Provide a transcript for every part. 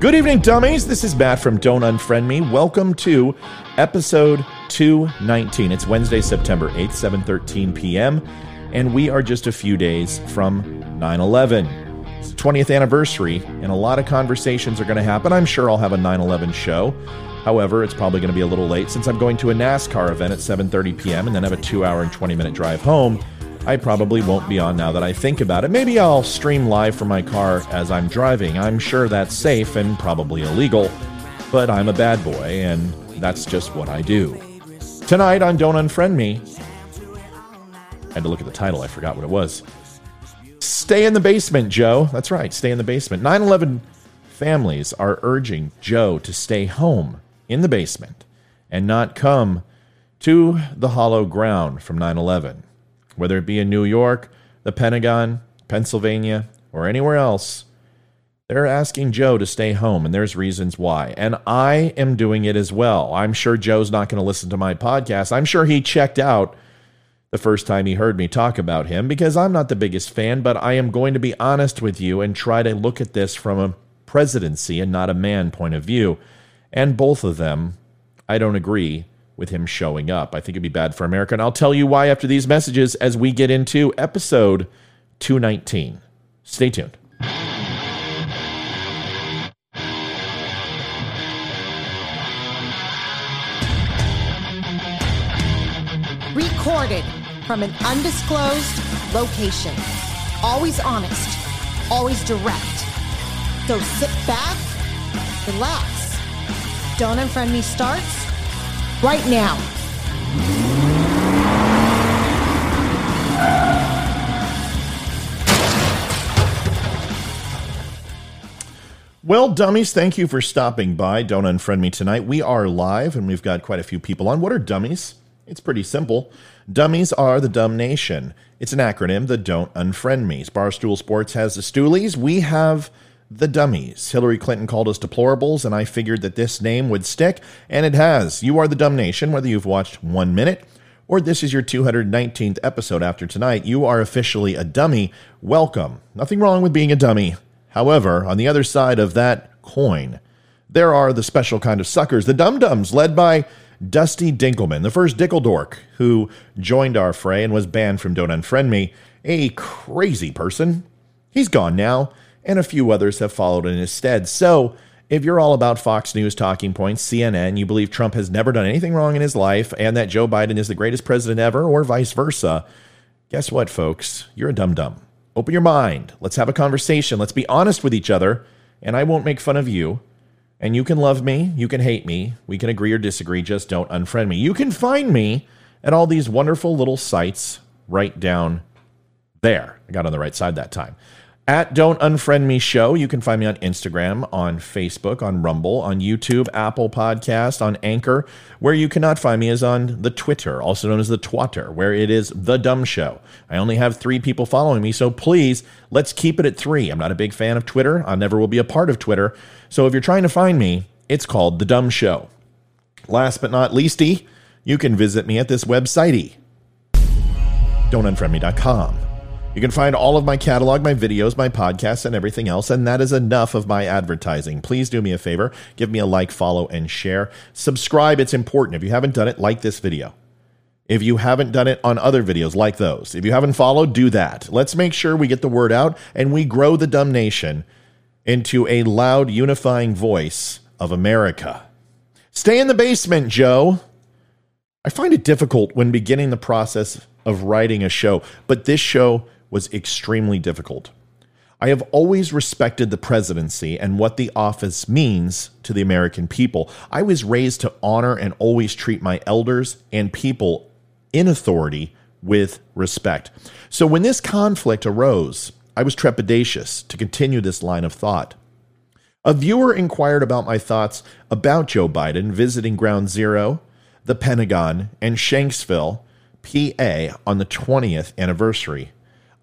Good evening, dummies. This is Matt from Don't Unfriend Me. Welcome to episode 219. It's Wednesday, September 8th, 7:13 p.m., and we are just a few days from 9/11. It's the 20th anniversary, and a lot of conversations are going to happen. I'm sure I'll have a 9/11 show. However, it's probably going to be a little late since I'm going to a NASCAR event at 7:30 p.m. and then have a 2-hour and 20-minute drive home. I probably won't be on now that I think about it. Maybe I'll stream live from my car as I'm driving. I'm sure that's safe and probably illegal, but I'm a bad boy and that's just what I do. Tonight on Don't Unfriend Me, I had to look at the title, I forgot what it was. Stay in the basement, Joe. That's right, stay in the basement. 9 11 families are urging Joe to stay home in the basement and not come to the hollow ground from 9 11 whether it be in New York, the Pentagon, Pennsylvania, or anywhere else, they're asking Joe to stay home, and there's reasons why. And I am doing it as well. I'm sure Joe's not going to listen to my podcast. I'm sure he checked out the first time he heard me talk about him because I'm not the biggest fan, but I am going to be honest with you and try to look at this from a presidency and not a man point of view. And both of them, I don't agree with him showing up. I think it'd be bad for America. And I'll tell you why after these messages as we get into episode 219. Stay tuned. Recorded from an undisclosed location. Always honest, always direct. So sit back, relax. Don't Unfriend Me starts right now. Well, dummies, thank you for stopping by. Don't unfriend me tonight. We are live and we've got quite a few people on. What are dummies? It's pretty simple. Dummies are the dumb nation. It's an acronym, the Don't Unfriend Me. Barstool Sports has the Stoolies. We have the dummies. Hillary Clinton called us deplorables, and I figured that this name would stick, and it has. You are the dumb nation, whether you've watched one minute or this is your 219th episode after tonight. You are officially a dummy. Welcome. Nothing wrong with being a dummy. However, on the other side of that coin, there are the special kind of suckers, the dum dums, led by Dusty Dinkelman, the first Dickeldork, who joined our fray and was banned from Don't Unfriend Me. A crazy person. He's gone now and a few others have followed in his stead. So, if you're all about Fox News talking points, CNN, you believe Trump has never done anything wrong in his life and that Joe Biden is the greatest president ever, or vice versa, guess what, folks? You're a dum dum. Open your mind. Let's have a conversation. Let's be honest with each other, and I won't make fun of you. And you can love me, you can hate me, we can agree or disagree, just don't unfriend me. You can find me at all these wonderful little sites right down there. I got on the right side that time at Don't Unfriend Me Show. You can find me on Instagram, on Facebook, on Rumble, on YouTube, Apple Podcast, on Anchor. Where you cannot find me is on the Twitter, also known as the Twatter, where it is The Dumb Show. I only have three people following me, so please, let's keep it at three. I'm not a big fan of Twitter. I never will be a part of Twitter. So if you're trying to find me, it's called The Dumb Show. Last but not leasty, you can visit me at this website, don'tunfriendme.com. You can find all of my catalog, my videos, my podcasts, and everything else, and that is enough of my advertising. Please do me a favor, give me a like, follow, and share. Subscribe, it's important. If you haven't done it, like this video. If you haven't done it on other videos like those, if you haven't followed, do that. Let's make sure we get the word out and we grow the dumb nation into a loud, unifying voice of America. Stay in the basement, Joe. I find it difficult when beginning the process of writing a show, but this show was extremely difficult. I have always respected the presidency and what the office means to the American people. I was raised to honor and always treat my elders and people in authority with respect. So when this conflict arose, I was trepidatious to continue this line of thought. A viewer inquired about my thoughts about Joe Biden visiting Ground Zero, the Pentagon, and Shanksville, PA on the 20th anniversary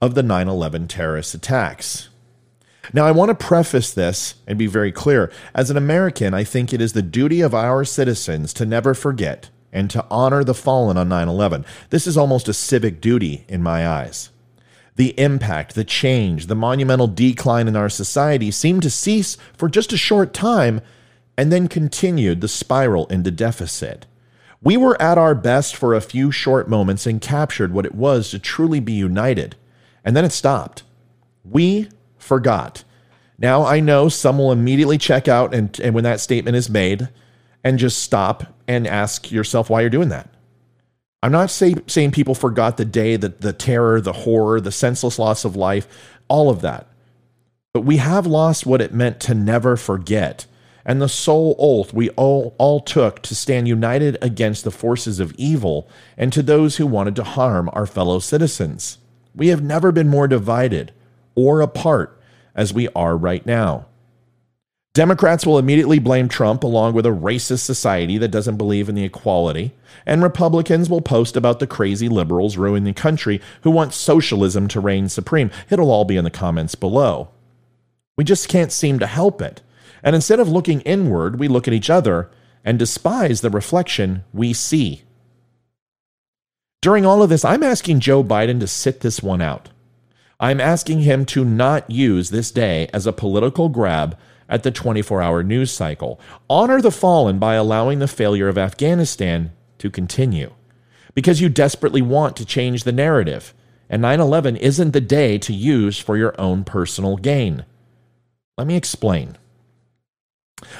of the 9 11 terrorist attacks. Now, I want to preface this and be very clear. As an American, I think it is the duty of our citizens to never forget and to honor the fallen on 9 11. This is almost a civic duty in my eyes. The impact, the change, the monumental decline in our society seemed to cease for just a short time and then continued the spiral into deficit. We were at our best for a few short moments and captured what it was to truly be united, and then it stopped. We forgot. Now I know some will immediately check out and, and when that statement is made and just stop and ask yourself why you're doing that. I'm not say, saying people forgot the day, that the terror, the horror, the senseless loss of life, all of that. But we have lost what it meant to never forget, and the sole oath we all, all took to stand united against the forces of evil and to those who wanted to harm our fellow citizens. We have never been more divided or apart as we are right now. Democrats will immediately blame Trump along with a racist society that doesn't believe in the equality, and Republicans will post about the crazy liberals ruining the country who want socialism to reign supreme. It'll all be in the comments below. We just can't seem to help it. And instead of looking inward, we look at each other and despise the reflection we see. During all of this, I'm asking Joe Biden to sit this one out. I'm asking him to not use this day as a political grab at the 24 hour news cycle. Honor the fallen by allowing the failure of Afghanistan to continue because you desperately want to change the narrative. And 9 11 isn't the day to use for your own personal gain. Let me explain.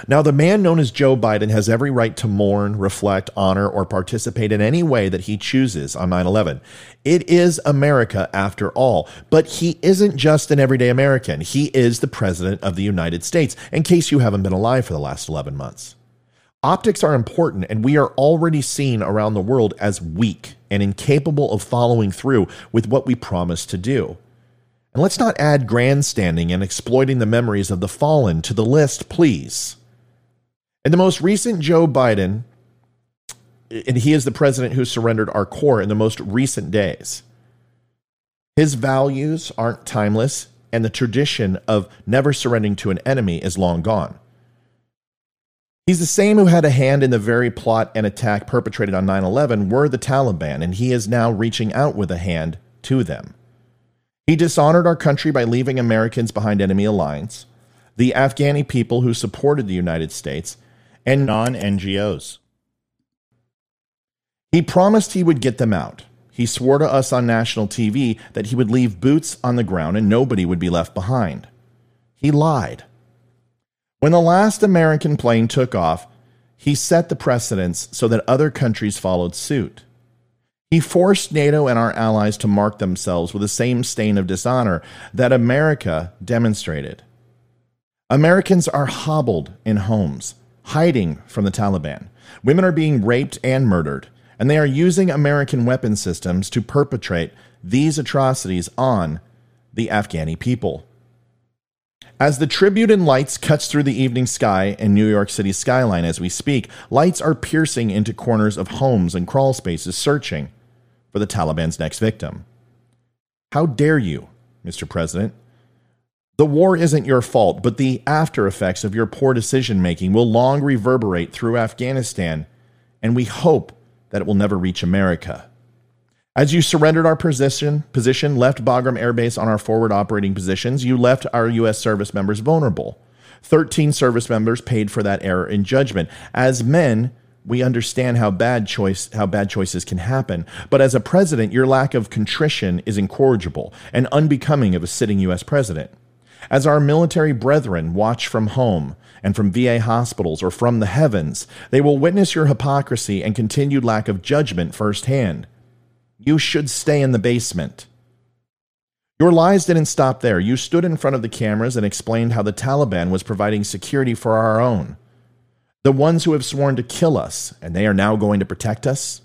Now, the man known as Joe Biden has every right to mourn, reflect, honor, or participate in any way that he chooses on 9 11. It is America after all, but he isn't just an everyday American. He is the President of the United States, in case you haven't been alive for the last 11 months. Optics are important, and we are already seen around the world as weak and incapable of following through with what we promised to do. And let's not add grandstanding and exploiting the memories of the fallen to the list, please. In the most recent Joe Biden, and he is the president who surrendered our core in the most recent days. His values aren't timeless, and the tradition of never surrendering to an enemy is long gone. He's the same who had a hand in the very plot and attack perpetrated on 9 11 were the Taliban, and he is now reaching out with a hand to them. He dishonored our country by leaving Americans behind enemy lines, the Afghani people who supported the United States, and non NGOs. He promised he would get them out. He swore to us on national TV that he would leave boots on the ground and nobody would be left behind. He lied. When the last American plane took off, he set the precedence so that other countries followed suit. He forced NATO and our allies to mark themselves with the same stain of dishonor that America demonstrated. Americans are hobbled in homes, hiding from the Taliban. Women are being raped and murdered, and they are using American weapon systems to perpetrate these atrocities on the Afghani people. As the Tribute in lights cuts through the evening sky and New York City skyline as we speak, lights are piercing into corners of homes and crawl spaces, searching for the Taliban's next victim. How dare you, Mr. President? The war isn't your fault, but the after effects of your poor decision making will long reverberate through Afghanistan, and we hope that it will never reach America. As you surrendered our position, position, left Bagram Air Base on our forward operating positions, you left our U.S. service members vulnerable. 13 service members paid for that error in judgment. As men, we understand how bad choice how bad choices can happen. But as a president, your lack of contrition is incorrigible and unbecoming of a sitting U.S. president. As our military brethren watch from home and from VA hospitals or from the heavens, they will witness your hypocrisy and continued lack of judgment firsthand. You should stay in the basement. Your lies didn't stop there. You stood in front of the cameras and explained how the Taliban was providing security for our own. The ones who have sworn to kill us, and they are now going to protect us?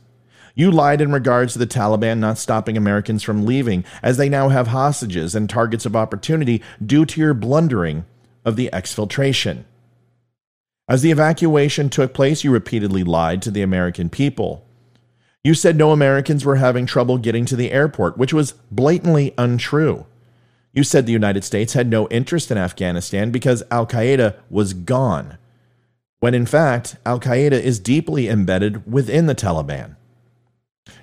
You lied in regards to the Taliban not stopping Americans from leaving, as they now have hostages and targets of opportunity due to your blundering of the exfiltration. As the evacuation took place, you repeatedly lied to the American people. You said no Americans were having trouble getting to the airport, which was blatantly untrue. You said the United States had no interest in Afghanistan because Al Qaeda was gone, when in fact, Al Qaeda is deeply embedded within the Taliban.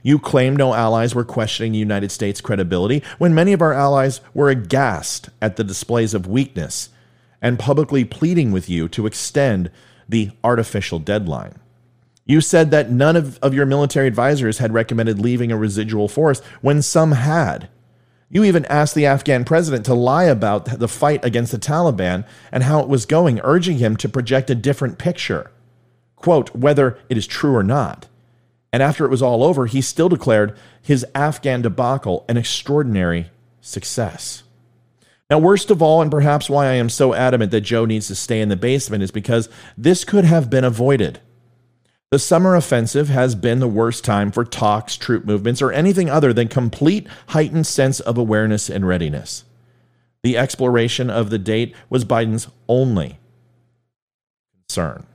You claim no allies were questioning the United States' credibility when many of our allies were aghast at the displays of weakness and publicly pleading with you to extend the artificial deadline. You said that none of, of your military advisors had recommended leaving a residual force when some had. You even asked the Afghan president to lie about the fight against the Taliban and how it was going, urging him to project a different picture. Quote, whether it is true or not. And after it was all over, he still declared his Afghan debacle an extraordinary success. Now, worst of all, and perhaps why I am so adamant that Joe needs to stay in the basement, is because this could have been avoided. The summer offensive has been the worst time for talks, troop movements, or anything other than complete heightened sense of awareness and readiness. The exploration of the date was Biden's only concern.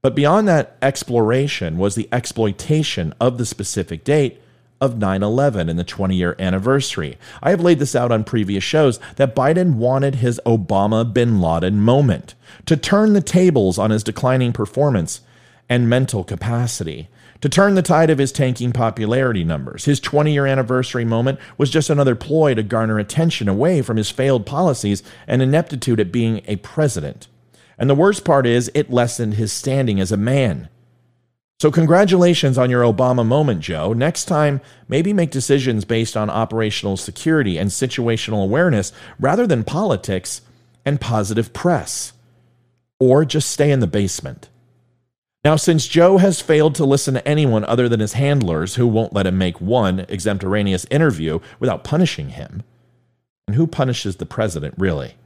But beyond that exploration was the exploitation of the specific date of 9 11 and the 20 year anniversary. I have laid this out on previous shows that Biden wanted his Obama bin Laden moment to turn the tables on his declining performance and mental capacity. To turn the tide of his tanking popularity numbers, his 20 year anniversary moment was just another ploy to garner attention away from his failed policies and ineptitude at being a president. And the worst part is, it lessened his standing as a man. So, congratulations on your Obama moment, Joe. Next time, maybe make decisions based on operational security and situational awareness rather than politics and positive press. Or just stay in the basement. Now, since Joe has failed to listen to anyone other than his handlers who won't let him make one exemplaraneous interview without punishing him, and who punishes the president, really?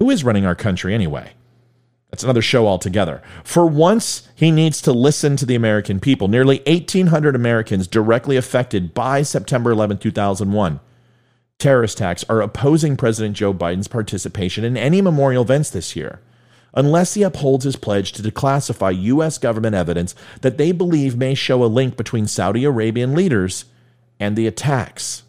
Who is running our country anyway? That's another show altogether. For once, he needs to listen to the American people. Nearly 1,800 Americans directly affected by September 11, 2001 terrorist attacks are opposing President Joe Biden's participation in any memorial events this year, unless he upholds his pledge to declassify U.S. government evidence that they believe may show a link between Saudi Arabian leaders and the attacks.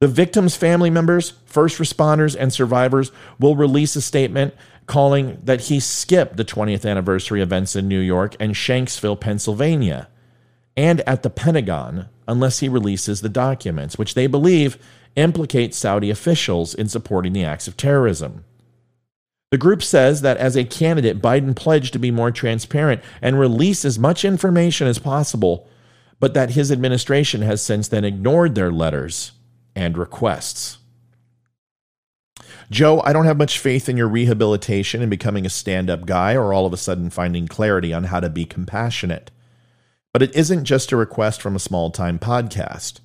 The victims' family members, first responders, and survivors will release a statement calling that he skipped the 20th anniversary events in New York and Shanksville, Pennsylvania, and at the Pentagon unless he releases the documents, which they believe implicate Saudi officials in supporting the acts of terrorism. The group says that as a candidate, Biden pledged to be more transparent and release as much information as possible, but that his administration has since then ignored their letters and requests. Joe, I don't have much faith in your rehabilitation and becoming a stand up guy or all of a sudden finding clarity on how to be compassionate. But it isn't just a request from a small time podcast.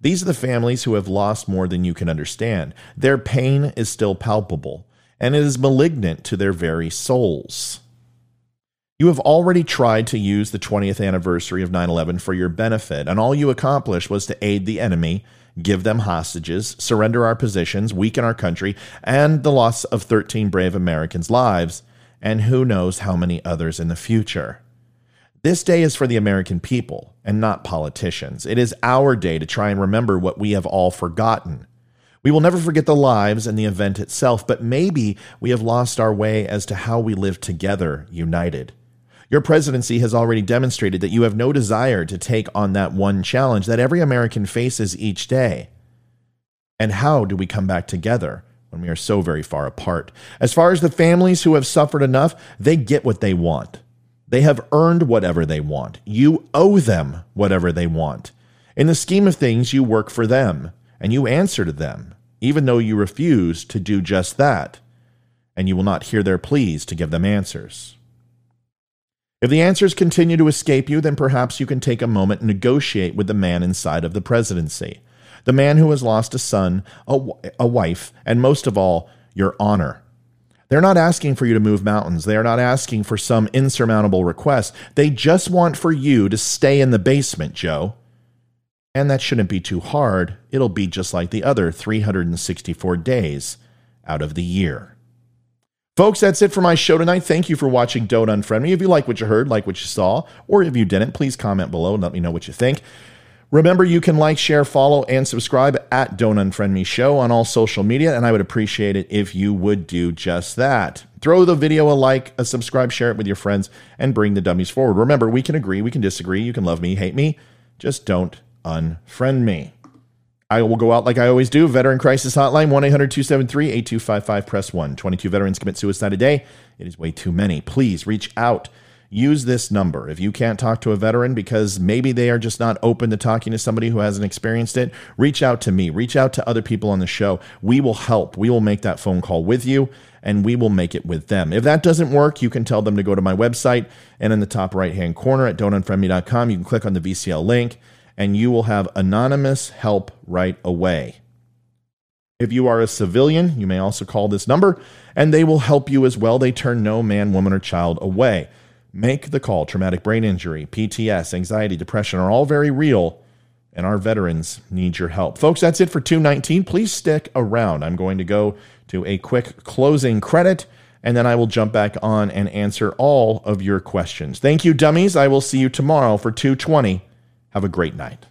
These are the families who have lost more than you can understand. Their pain is still palpable, and it is malignant to their very souls. You have already tried to use the 20th anniversary of 9 11 for your benefit, and all you accomplished was to aid the enemy give them hostages, surrender our positions, weaken our country, and the loss of 13 brave Americans' lives, and who knows how many others in the future. This day is for the American people and not politicians. It is our day to try and remember what we have all forgotten. We will never forget the lives and the event itself, but maybe we have lost our way as to how we live together, united. Your presidency has already demonstrated that you have no desire to take on that one challenge that every American faces each day. And how do we come back together when we are so very far apart? As far as the families who have suffered enough, they get what they want. They have earned whatever they want. You owe them whatever they want. In the scheme of things, you work for them and you answer to them, even though you refuse to do just that. And you will not hear their pleas to give them answers. If the answers continue to escape you, then perhaps you can take a moment and negotiate with the man inside of the presidency. The man who has lost a son, a, a wife, and most of all, your honor. They're not asking for you to move mountains. They are not asking for some insurmountable request. They just want for you to stay in the basement, Joe. And that shouldn't be too hard. It'll be just like the other 364 days out of the year. Folks, that's it for my show tonight. Thank you for watching Don't Unfriend Me. If you like what you heard, like what you saw, or if you didn't, please comment below and let me know what you think. Remember, you can like, share, follow, and subscribe at Don't Unfriend Me Show on all social media, and I would appreciate it if you would do just that. Throw the video a like, a subscribe, share it with your friends, and bring the dummies forward. Remember, we can agree, we can disagree, you can love me, hate me, Just don't unfriend me. I will go out like I always do. Veteran Crisis Hotline, 1 800 273 8255, press 1. 22 veterans commit suicide a day. It is way too many. Please reach out. Use this number. If you can't talk to a veteran because maybe they are just not open to talking to somebody who hasn't experienced it, reach out to me. Reach out to other people on the show. We will help. We will make that phone call with you and we will make it with them. If that doesn't work, you can tell them to go to my website and in the top right hand corner at don'tunfriendme.com, you can click on the VCL link and you will have anonymous help right away. If you are a civilian, you may also call this number and they will help you as well. They turn no man, woman, or child away. Make the call. Traumatic brain injury, PTS, anxiety, depression are all very real, and our veterans need your help. Folks, that's it for 219. Please stick around. I'm going to go to a quick closing credit, and then I will jump back on and answer all of your questions. Thank you, dummies. I will see you tomorrow for 220. Have a great night.